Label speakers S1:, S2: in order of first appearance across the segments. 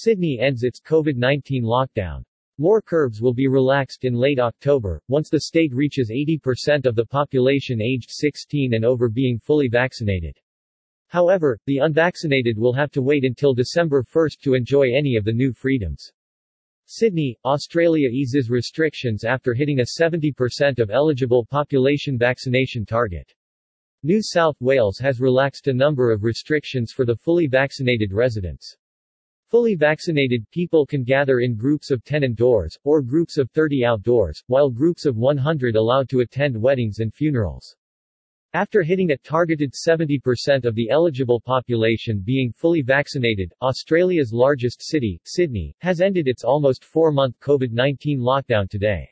S1: Sydney ends its COVID-19 lockdown. More curbs will be relaxed in late October, once the state reaches 80% of the population aged 16 and over being fully vaccinated. However, the unvaccinated will have to wait until December 1 to enjoy any of the new freedoms. Sydney, Australia eases restrictions after hitting a 70% of eligible population vaccination target. New South Wales has relaxed a number of restrictions for the fully vaccinated residents. Fully vaccinated people can gather in groups of 10 indoors, or groups of 30 outdoors, while groups of 100 allowed to attend weddings and funerals. After hitting a targeted 70% of the eligible population being fully vaccinated, Australia's largest city, Sydney, has ended its almost four-month COVID-19 lockdown today.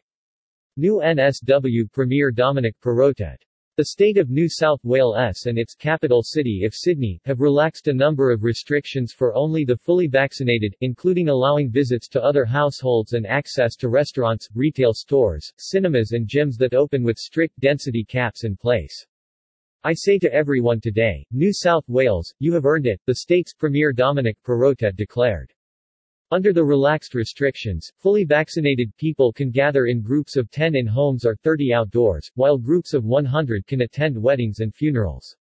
S1: New NSW Premier Dominic Perrottet the state of New South Wales and its capital city of Sydney, have relaxed a number of restrictions for only the fully vaccinated, including allowing visits to other households and access to restaurants, retail stores, cinemas and gyms that open with strict density caps in place. I say to everyone today, New South Wales, you have earned it, the state's Premier Dominic Perrottet declared. Under the relaxed restrictions, fully vaccinated people can gather in groups of 10 in homes or 30 outdoors, while groups of 100 can attend weddings and funerals.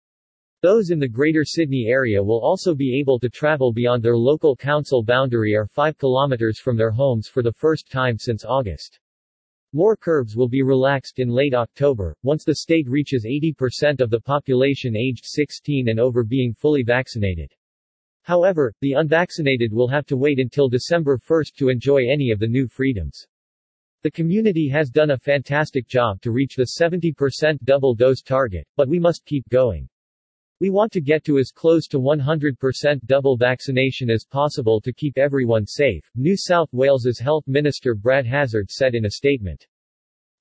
S1: Those in the Greater Sydney area will also be able to travel beyond their local council boundary or 5 kilometers from their homes for the first time since August. More curbs will be relaxed in late October, once the state reaches 80% of the population aged 16 and over being fully vaccinated. However, the unvaccinated will have to wait until December 1 to enjoy any of the new freedoms. The community has done a fantastic job to reach the 70% double dose target, but we must keep going. We want to get to as close to 100% double vaccination as possible to keep everyone safe, New South Wales's Health Minister Brad Hazzard said in a statement.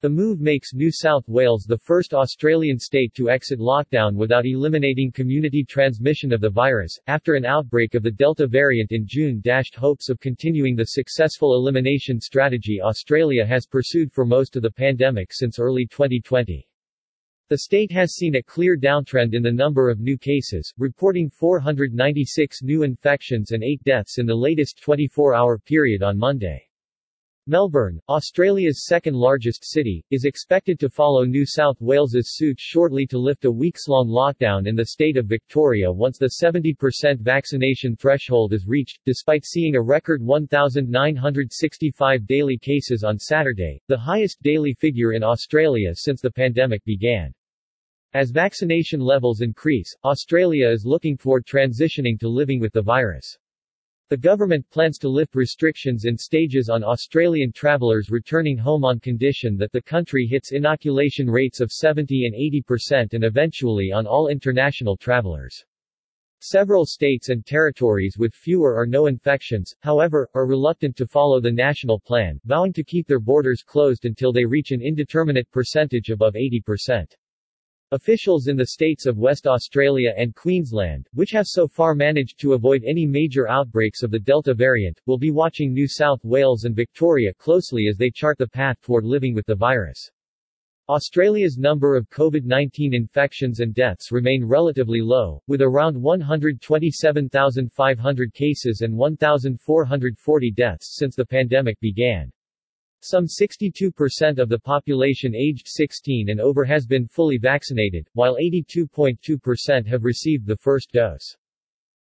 S1: The move makes New South Wales the first Australian state to exit lockdown without eliminating community transmission of the virus, after an outbreak of the Delta variant in June dashed hopes of continuing the successful elimination strategy Australia has pursued for most of the pandemic since early 2020. The state has seen a clear downtrend in the number of new cases, reporting 496 new infections and 8 deaths in the latest 24-hour period on Monday. Melbourne, Australia's second-largest city, is expected to follow New South Wales's suit shortly to lift a weeks-long lockdown in the state of Victoria once the 70% vaccination threshold is reached, despite seeing a record 1,965 daily cases on Saturday, the highest daily figure in Australia since the pandemic began. As vaccination levels increase, Australia is looking toward transitioning to living with the virus. The government plans to lift restrictions in stages on Australian travellers returning home on condition that the country hits inoculation rates of 70 and 80% and eventually on all international travellers. Several states and territories with fewer or no infections, however, are reluctant to follow the national plan, vowing to keep their borders closed until they reach an indeterminate percentage above 80%. Officials in the states of West Australia and Queensland, which have so far managed to avoid any major outbreaks of the Delta variant, will be watching New South Wales and Victoria closely as they chart the path toward living with the virus. Australia's number of COVID-19 infections and deaths remain relatively low, with around 127,500 cases and 1,440 deaths since the pandemic began. Some 62% of the population aged 16 and over has been fully vaccinated, while 82.2% have received the first dose.